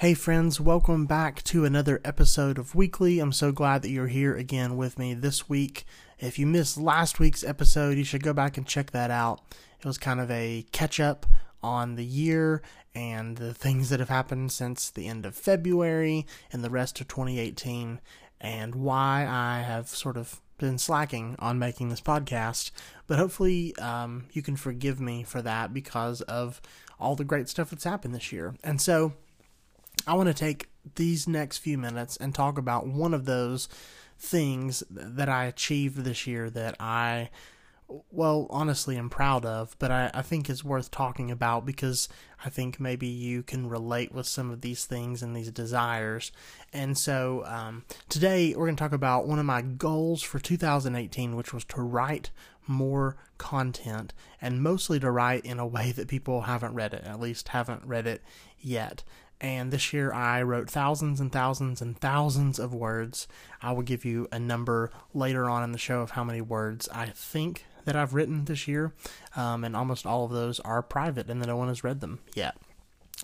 Hey, friends, welcome back to another episode of Weekly. I'm so glad that you're here again with me this week. If you missed last week's episode, you should go back and check that out. It was kind of a catch up on the year and the things that have happened since the end of February and the rest of 2018, and why I have sort of been slacking on making this podcast. But hopefully, um, you can forgive me for that because of all the great stuff that's happened this year. And so, I want to take these next few minutes and talk about one of those things that I achieved this year that I, well, honestly, am proud of, but I, I think is worth talking about because I think maybe you can relate with some of these things and these desires. And so um, today we're going to talk about one of my goals for 2018, which was to write more content and mostly to write in a way that people haven't read it, at least haven't read it yet. And this year I wrote thousands and thousands and thousands of words. I will give you a number later on in the show of how many words I think that I've written this year. Um, and almost all of those are private and no one has read them yet.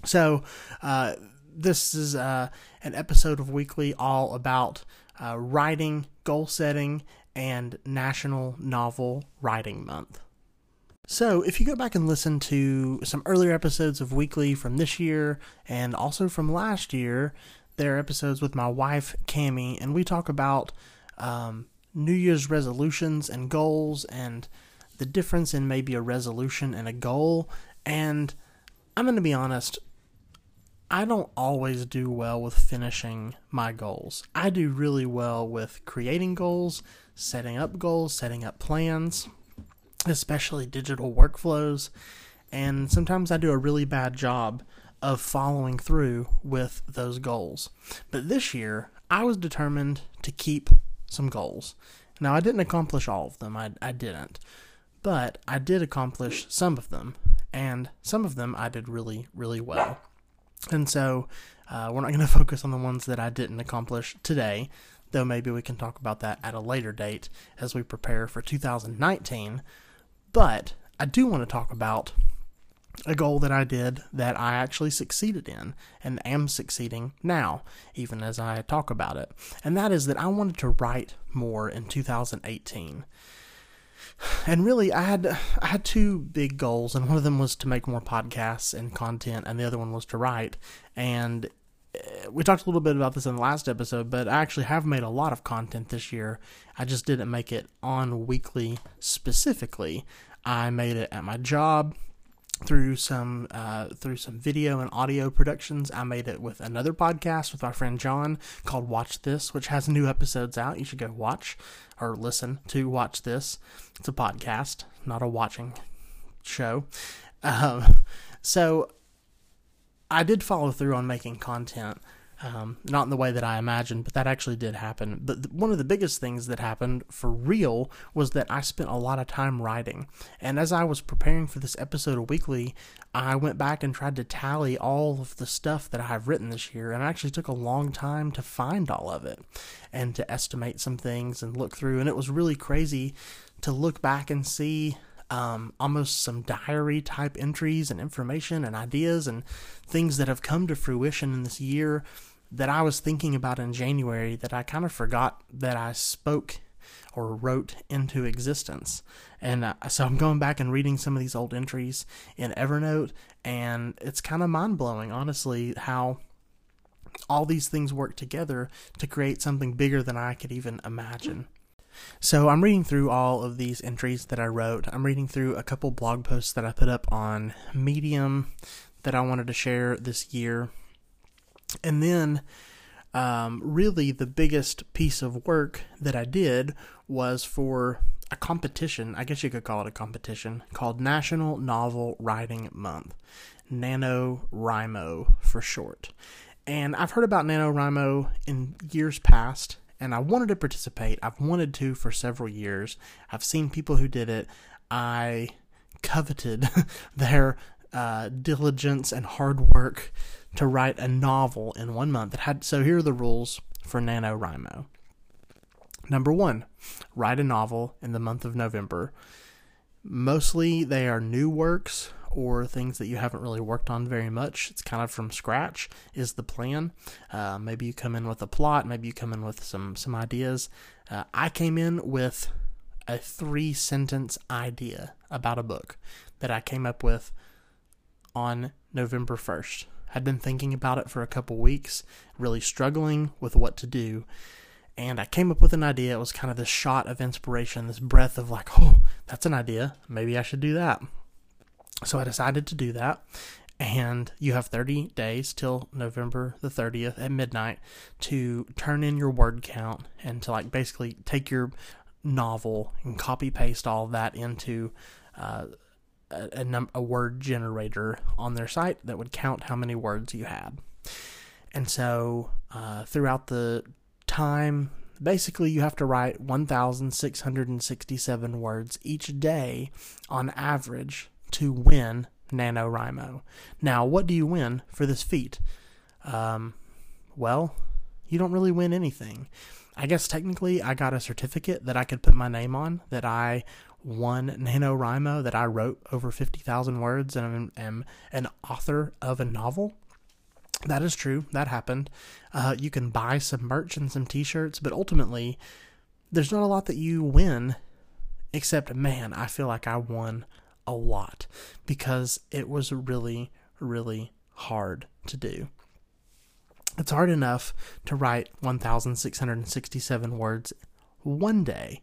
So, uh, this is uh, an episode of Weekly all about uh, writing, goal setting, and National Novel Writing Month. So, if you go back and listen to some earlier episodes of Weekly from this year and also from last year, there are episodes with my wife, Cami, and we talk about um, New Year's resolutions and goals and the difference in maybe a resolution and a goal. And I'm going to be honest, I don't always do well with finishing my goals. I do really well with creating goals, setting up goals, setting up plans especially digital workflows. And sometimes I do a really bad job of following through with those goals. But this year, I was determined to keep some goals. Now, I didn't accomplish all of them, I, I didn't. But I did accomplish some of them, and some of them I did really, really well. And so, uh, we're not going to focus on the ones that I didn't accomplish today, though maybe we can talk about that at a later date as we prepare for 2019 but I do want to talk about a goal that I did that I actually succeeded in and am succeeding now, even as I talk about it. And that is that I wanted to write more in 2018. And really, I had I had two big goals, and one of them was to make more podcasts and content, and the other one was to write. And we talked a little bit about this in the last episode, but I actually have made a lot of content this year. I just didn't make it on weekly specifically. I made it at my job through some uh, through some video and audio productions. I made it with another podcast with my friend John called Watch This, which has new episodes out. You should go watch or listen to Watch This. It's a podcast, not a watching show. Um, so I did follow through on making content. Um, not in the way that I imagined, but that actually did happen. But th- one of the biggest things that happened for real was that I spent a lot of time writing. And as I was preparing for this episode of Weekly, I went back and tried to tally all of the stuff that I've written this year. And it actually took a long time to find all of it and to estimate some things and look through. And it was really crazy to look back and see um, almost some diary type entries and information and ideas and things that have come to fruition in this year that I was thinking about in January that I kind of forgot that I spoke or wrote into existence. And uh, so I'm going back and reading some of these old entries in Evernote, and it's kind of mind blowing, honestly, how all these things work together to create something bigger than I could even imagine. So I'm reading through all of these entries that I wrote. I'm reading through a couple blog posts that I put up on Medium that I wanted to share this year. And then, um, really, the biggest piece of work that I did was for a competition. I guess you could call it a competition called National Novel Writing Month, NaNoWriMo for short. And I've heard about NaNoWriMo in years past and I wanted to participate. I've wanted to for several years. I've seen people who did it. I coveted their uh, diligence and hard work to write a novel in one month. It had so here are the rules for NaNoWriMo. Number one, write a novel in the month of November. Mostly they are new works or things that you haven't really worked on very much. It's kind of from scratch is the plan. Uh, maybe you come in with a plot, maybe you come in with some some ideas. Uh, I came in with a three sentence idea about a book that I came up with on November 1st. I'd been thinking about it for a couple weeks, really struggling with what to do. And I came up with an idea. It was kind of this shot of inspiration, this breath of like, oh, that's an idea. Maybe I should do that. So I decided to do that. And you have 30 days till November the 30th at midnight to turn in your word count and to like basically take your novel and copy paste all that into uh, a, a, num- a word generator on their site that would count how many words you had. And so uh, throughout the time, basically you have to write 1,667 words each day on average to win NaNoWriMo. Now, what do you win for this feat? Um, well, you don't really win anything. I guess technically I got a certificate that I could put my name on that I won NaNoWriMo, that I wrote over 50,000 words and am an author of a novel. That is true. That happened. Uh, you can buy some merch and some t shirts, but ultimately, there's not a lot that you win, except, man, I feel like I won a lot because it was really, really hard to do. It's hard enough to write 1,667 words one day,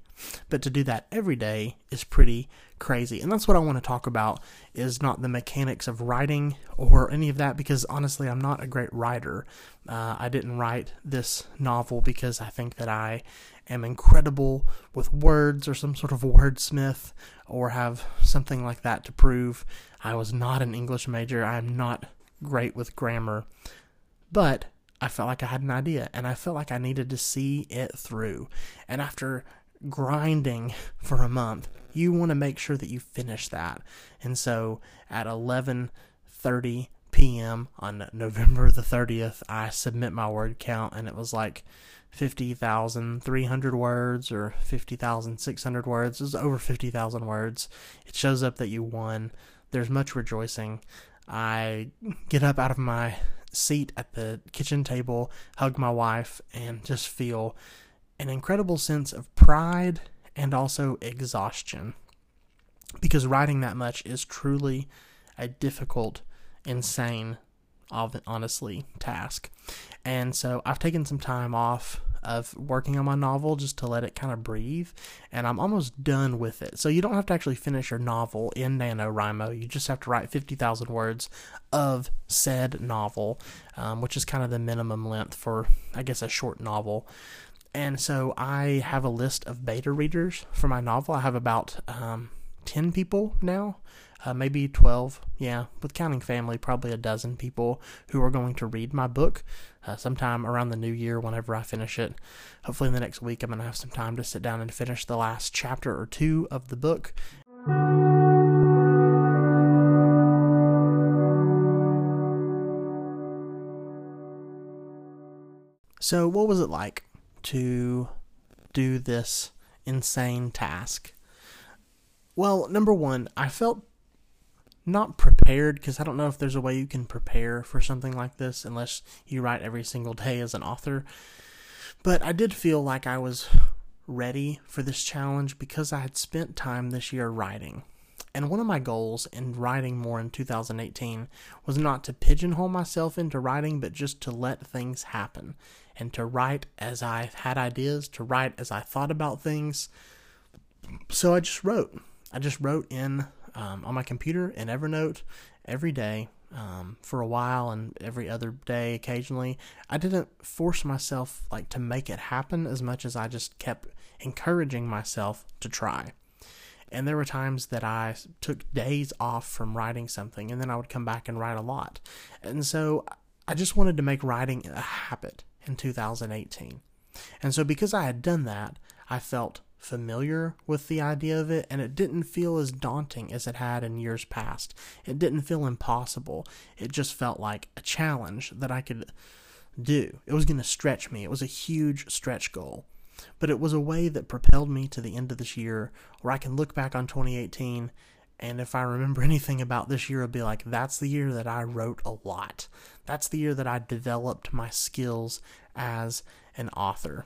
but to do that every day is pretty crazy. And that's what I want to talk about is not the mechanics of writing or any of that because honestly, I'm not a great writer. Uh, I didn't write this novel because I think that I am incredible with words or some sort of wordsmith or have something like that to prove. I was not an English major. I'm not great with grammar. But I felt like I had an idea and I felt like I needed to see it through. And after grinding for a month, you want to make sure that you finish that. And so at 11:30 p.m. on November the 30th, I submit my word count and it was like 50,300 words or 50,600 words. It was over 50,000 words. It shows up that you won. There's much rejoicing. I get up out of my seat at the kitchen table, hug my wife, and just feel an incredible sense of pride and also exhaustion. Because writing that much is truly a difficult, insane, honestly, task. And so I've taken some time off of working on my novel just to let it kind of breathe, and I'm almost done with it. So you don't have to actually finish your novel in NaNoWriMo. You just have to write 50,000 words of said novel, um, which is kind of the minimum length for, I guess, a short novel. And so I have a list of beta readers for my novel. I have about um, 10 people now uh, maybe 12, yeah, with counting family, probably a dozen people who are going to read my book uh, sometime around the new year whenever I finish it. Hopefully, in the next week, I'm going to have some time to sit down and finish the last chapter or two of the book. So, what was it like to do this insane task? Well, number one, I felt not prepared because I don't know if there's a way you can prepare for something like this unless you write every single day as an author. But I did feel like I was ready for this challenge because I had spent time this year writing. And one of my goals in writing more in 2018 was not to pigeonhole myself into writing, but just to let things happen and to write as I had ideas, to write as I thought about things. So I just wrote. I just wrote in um, on my computer in Evernote every day um, for a while and every other day occasionally. I didn't force myself like to make it happen as much as I just kept encouraging myself to try. And there were times that I took days off from writing something and then I would come back and write a lot. And so I just wanted to make writing a habit in 2018. And so because I had done that, I felt familiar with the idea of it, and it didn't feel as daunting as it had in years past. It didn't feel impossible. It just felt like a challenge that I could do. It was going to stretch me. It was a huge stretch goal. But it was a way that propelled me to the end of this year where I can look back on 2018 And if I remember anything about this year, it'll be like, that's the year that I wrote a lot. That's the year that I developed my skills as an author.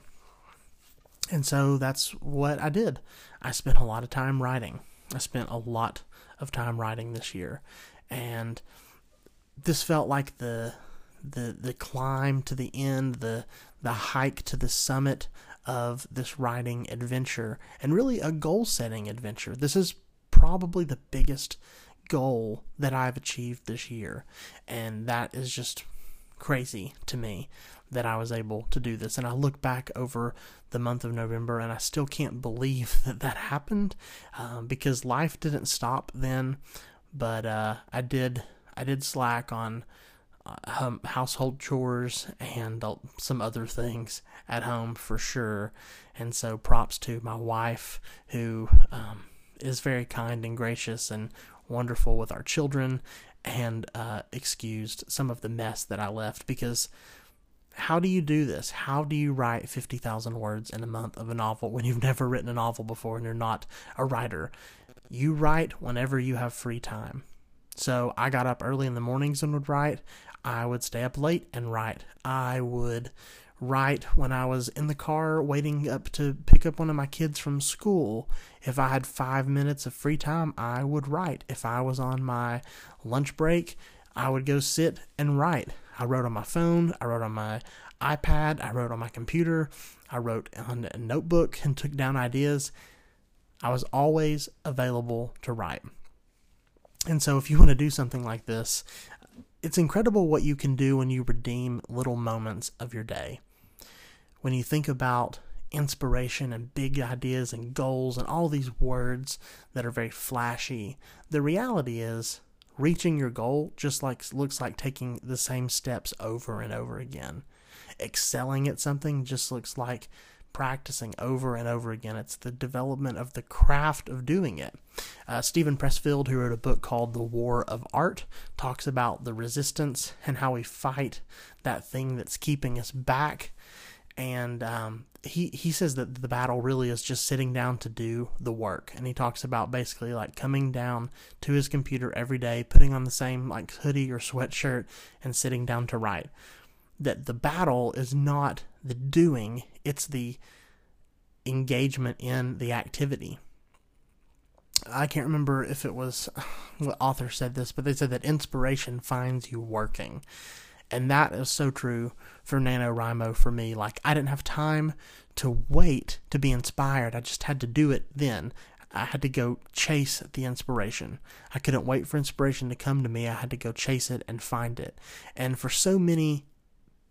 And so that's what I did. I spent a lot of time writing. I spent a lot of time writing this year. And this felt like the the the climb to the end, the the hike to the summit of this writing adventure and really a goal setting adventure. This is probably the biggest goal that I've achieved this year. And that is just crazy to me that I was able to do this. And I look back over the month of November and I still can't believe that that happened um, because life didn't stop then. But uh, I did I did slack on um, household chores and uh, some other things at home for sure. And so props to my wife who um, is very kind and gracious and wonderful with our children and uh, excused some of the mess that I left because how do you do this? How do you write 50,000 words in a month of a novel when you've never written a novel before and you're not a writer? You write whenever you have free time. So I got up early in the mornings and would write. I would stay up late and write. I would write when I was in the car waiting up to pick up one of my kids from school. If I had five minutes of free time, I would write. If I was on my lunch break, I would go sit and write. I wrote on my phone, I wrote on my iPad, I wrote on my computer, I wrote on a notebook and took down ideas. I was always available to write. And so, if you want to do something like this, it's incredible what you can do when you redeem little moments of your day. When you think about inspiration and big ideas and goals and all these words that are very flashy, the reality is reaching your goal just like looks like taking the same steps over and over again. Excelling at something just looks like practicing over and over again. It's the development of the craft of doing it. Uh, Steven Pressfield, who wrote a book called The War of Art, talks about the resistance and how we fight that thing that's keeping us back. And um, he he says that the battle really is just sitting down to do the work. And he talks about basically like coming down to his computer every day, putting on the same like hoodie or sweatshirt, and sitting down to write that the battle is not the doing, it's the engagement in the activity. I can't remember if it was what author said this, but they said that inspiration finds you working. And that is so true for NaNoWriMo for me. Like, I didn't have time to wait to be inspired. I just had to do it then. I had to go chase the inspiration. I couldn't wait for inspiration to come to me. I had to go chase it and find it. And for so many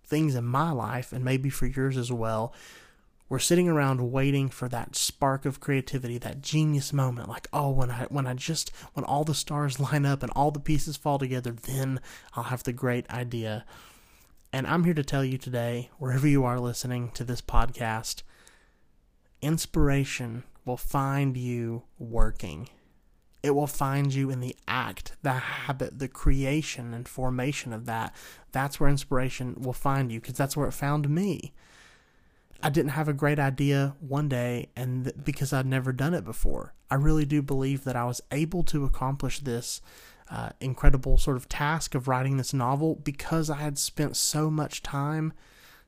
things in my life, and maybe for yours as well, we're sitting around waiting for that spark of creativity, that genius moment, like, oh, when I when I just when all the stars line up and all the pieces fall together, then I'll have the great idea. And I'm here to tell you today, wherever you are listening to this podcast, inspiration will find you working. It will find you in the act, the habit, the creation and formation of that. That's where inspiration will find you because that's where it found me. I didn't have a great idea one day and th- because I'd never done it before. I really do believe that I was able to accomplish this uh, incredible sort of task of writing this novel because I had spent so much time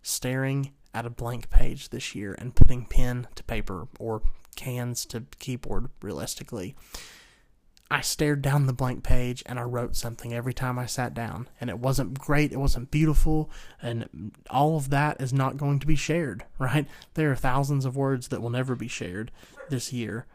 staring at a blank page this year and putting pen to paper or cans to keyboard realistically. I stared down the blank page and I wrote something every time I sat down. And it wasn't great, it wasn't beautiful, and all of that is not going to be shared, right? There are thousands of words that will never be shared this year.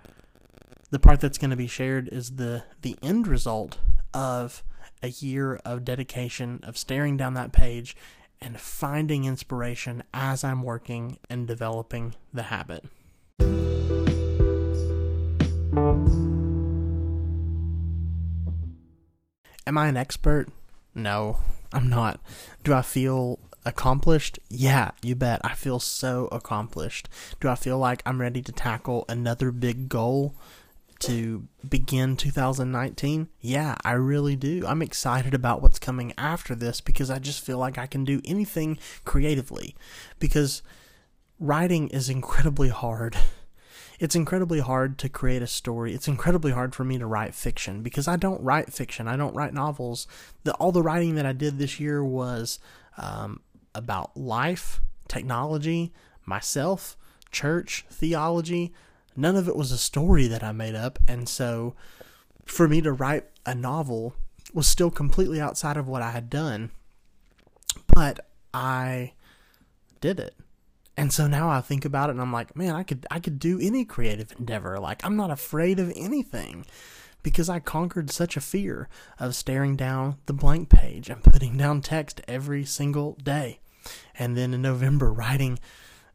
The part that's going to be shared is the the end result of a year of dedication of staring down that page and finding inspiration as I'm working and developing the habit. Am I an expert? No, I'm not. Do I feel accomplished? Yeah, you bet. I feel so accomplished. Do I feel like I'm ready to tackle another big goal to begin 2019? Yeah, I really do. I'm excited about what's coming after this because I just feel like I can do anything creatively. Because writing is incredibly hard it's incredibly hard to create a story. It's incredibly hard for me to write fiction because I don't write fiction. I don't write novels. The, all the writing that I did this year was um, about life, technology, myself, church, theology. None of it was a story that I made up. And so for me to write a novel was still completely outside of what I had done. But I did it. And so now I think about it and I'm like, man, I could I could do any creative endeavor. Like I'm not afraid of anything because I conquered such a fear of staring down the blank page and putting down text every single day. And then in November writing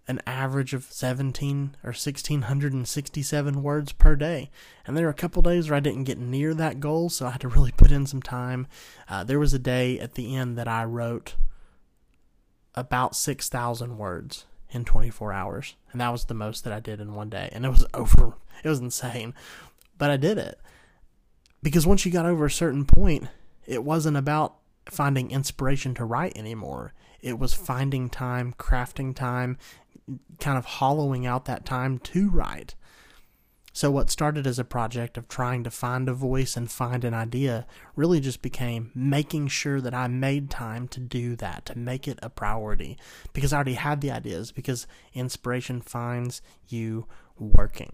an average of 17 or 1667 words per day. And there were a couple days where I didn't get near that goal, so I had to really put in some time. Uh, there was a day at the end that I wrote about 6,000 words in 24 hours. And that was the most that I did in one day. And it was over, it was insane. But I did it. Because once you got over a certain point, it wasn't about finding inspiration to write anymore. It was finding time, crafting time, kind of hollowing out that time to write. So, what started as a project of trying to find a voice and find an idea really just became making sure that I made time to do that, to make it a priority, because I already had the ideas, because inspiration finds you working.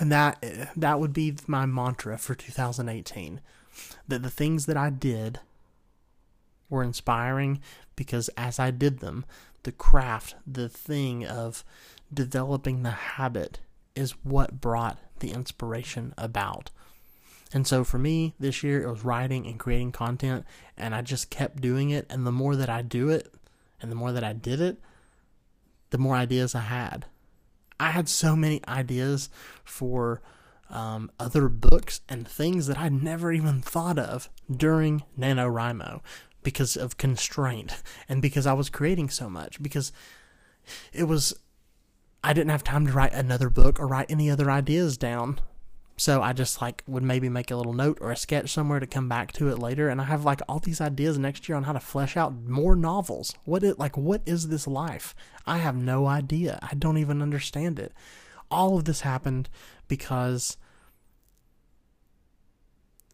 And that that would be my mantra for 2018 that the things that I did were inspiring because as I did them, the craft, the thing of developing the habit is what brought the inspiration about. And so for me, this year it was writing and creating content, and I just kept doing it. And the more that I do it, and the more that I did it, the more ideas I had. I had so many ideas for um, other books and things that I'd never even thought of during NaNoWriMo because of constraint and because I was creating so much. Because it was I didn't have time to write another book or write any other ideas down. So I just like would maybe make a little note or a sketch somewhere to come back to it later and I have like all these ideas next year on how to flesh out more novels. What it like what is this life? I have no idea. I don't even understand it. All of this happened because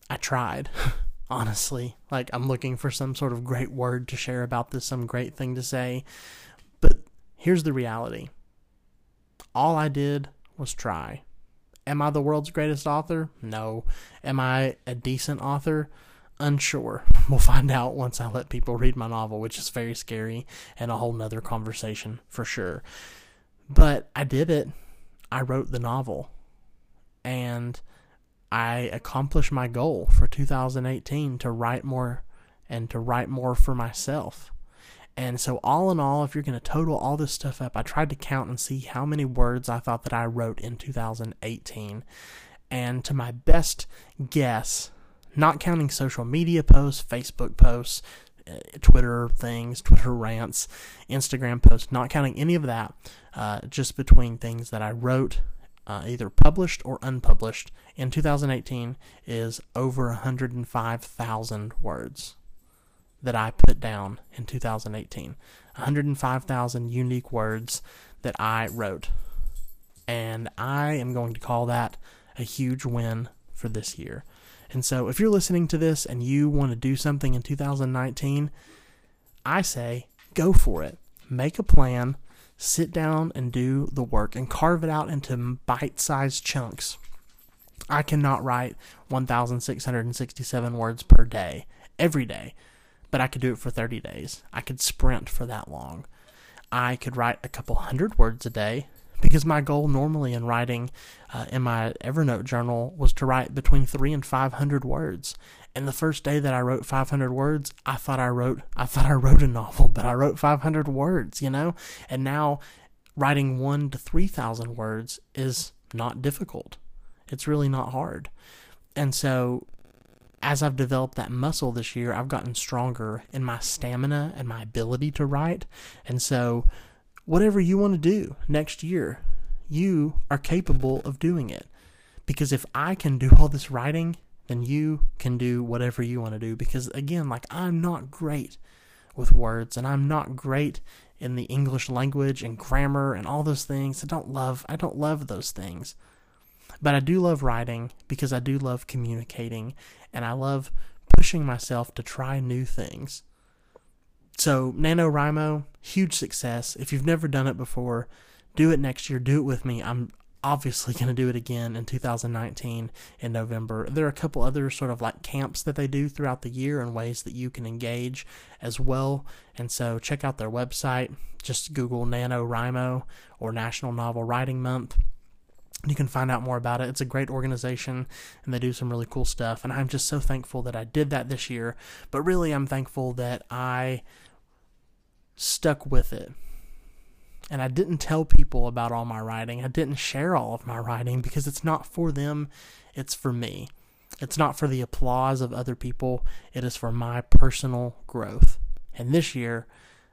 I tried. Honestly, like I'm looking for some sort of great word to share about this, some great thing to say. But here's the reality all I did was try. Am I the world's greatest author? No. Am I a decent author? Unsure. We'll find out once I let people read my novel, which is very scary and a whole nother conversation for sure. But I did it. I wrote the novel. And I accomplished my goal for 2018 to write more and to write more for myself. And so, all in all, if you're going to total all this stuff up, I tried to count and see how many words I thought that I wrote in 2018. And to my best guess, not counting social media posts, Facebook posts, uh, Twitter things, Twitter rants, Instagram posts, not counting any of that, uh, just between things that I wrote, uh, either published or unpublished in 2018, is over 105,000 words that I put down in 2018. 105,000 unique words that I wrote. And I am going to call that a huge win for this year. And so if you're listening to this and you want to do something in 2019, I say go for it. Make a plan, sit down and do the work and carve it out into bite sized chunks. I cannot write 1,667 words per day, every day but I could do it for 30 days. I could sprint for that long. I could write a couple hundred words a day because my goal normally in writing uh, in my Evernote journal was to write between three and 500 words. And the first day that I wrote 500 words, I thought I wrote I thought I wrote a novel, but I wrote 500 words, you know. And now writing one to 3,000 words is not difficult. It's really not hard. And so as I've developed that muscle this year, I've gotten stronger in my stamina and my ability to write. And so, whatever you want to do next year, you are capable of doing it. Because if I can do all this writing, then you can do whatever you want to do. Because again, like I'm not great with words, and I'm not great in the English language and grammar and all those things. I don't love I don't love those things. But I do love writing because I do love communicating and I love pushing myself to try new things. So, NaNoWriMo, huge success. If you've never done it before, do it next year. Do it with me. I'm obviously going to do it again in 2019 in November. There are a couple other sort of like camps that they do throughout the year and ways that you can engage as well. And so check out their website. Just Google NaNoWriMo or National Novel Writing Month. You can find out more about it. It's a great organization and they do some really cool stuff. And I'm just so thankful that I did that this year. But really, I'm thankful that I stuck with it and I didn't tell people about all my writing. I didn't share all of my writing because it's not for them, it's for me. It's not for the applause of other people, it is for my personal growth. And this year,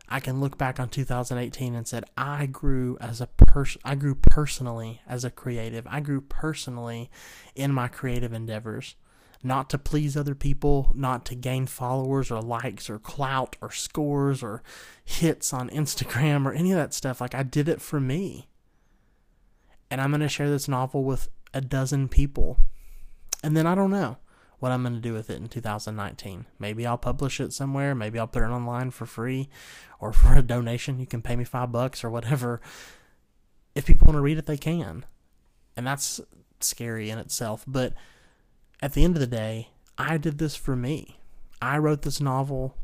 I can look back on 2018 and said I grew as a person I grew personally as a creative. I grew personally in my creative endeavors not to please other people, not to gain followers or likes or clout or scores or hits on Instagram or any of that stuff. Like, I did it for me. And I'm going to share this novel with a dozen people. And then I don't know what I'm going to do with it in 2019. Maybe I'll publish it somewhere. Maybe I'll put it online for free or for a donation. You can pay me five bucks or whatever. If people want to read it, they can. And that's scary in itself. But at the end of the day, I did this for me. I wrote this novel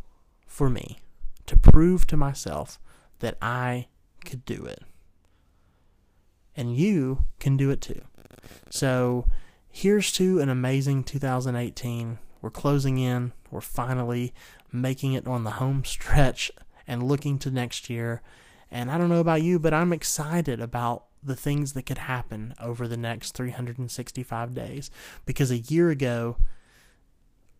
for me to prove to myself that I could do it. And you can do it too. So here's to an amazing 2018. We're closing in. We're finally making it on the home stretch and looking to next year. And I don't know about you, but I'm excited about the things that could happen over the next 365 days. Because a year ago,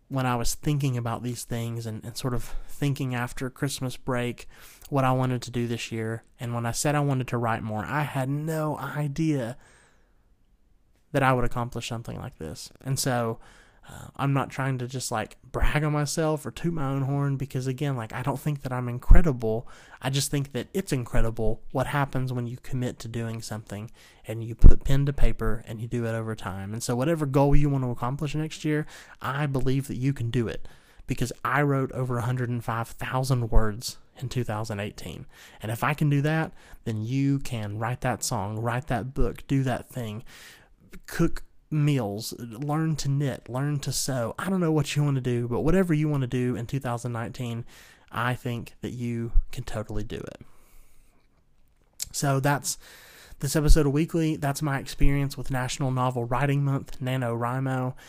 when I was thinking about these things and, and sort of thinking after Christmas break what I wanted to do this year, and when I said I wanted to write more, I had no idea that I would accomplish something like this. And so uh, I'm not trying to just like brag on myself or toot my own horn because, again, like I don't think that I'm incredible. I just think that it's incredible what happens when you commit to doing something and you put pen to paper and you do it over time. And so, whatever goal you want to accomplish next year, I believe that you can do it because I wrote over 105,000 words in 2018. And if I can do that, then you can write that song, write that book, do that thing, cook meals, learn to knit, learn to sew. I don't know what you want to do, but whatever you want to do in 2019, I think that you can totally do it. So that's this episode of Weekly. That's my experience with National Novel Writing Month, NaNoWriMo.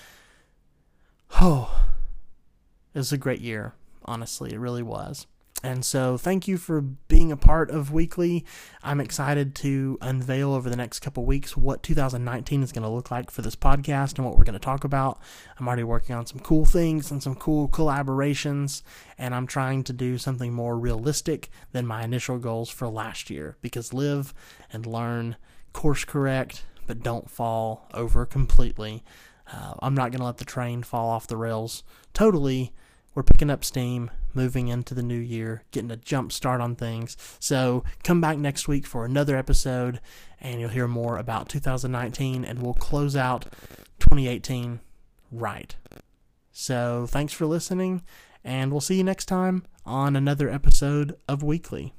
Oh, it was a great year, honestly. It really was. And so, thank you for being a part of Weekly. I'm excited to unveil over the next couple weeks what 2019 is going to look like for this podcast and what we're going to talk about. I'm already working on some cool things and some cool collaborations, and I'm trying to do something more realistic than my initial goals for last year because live and learn, course correct, but don't fall over completely. Uh, I'm not going to let the train fall off the rails totally we're picking up steam, moving into the new year, getting a jump start on things. So come back next week for another episode, and you'll hear more about 2019, and we'll close out 2018 right. So thanks for listening, and we'll see you next time on another episode of Weekly.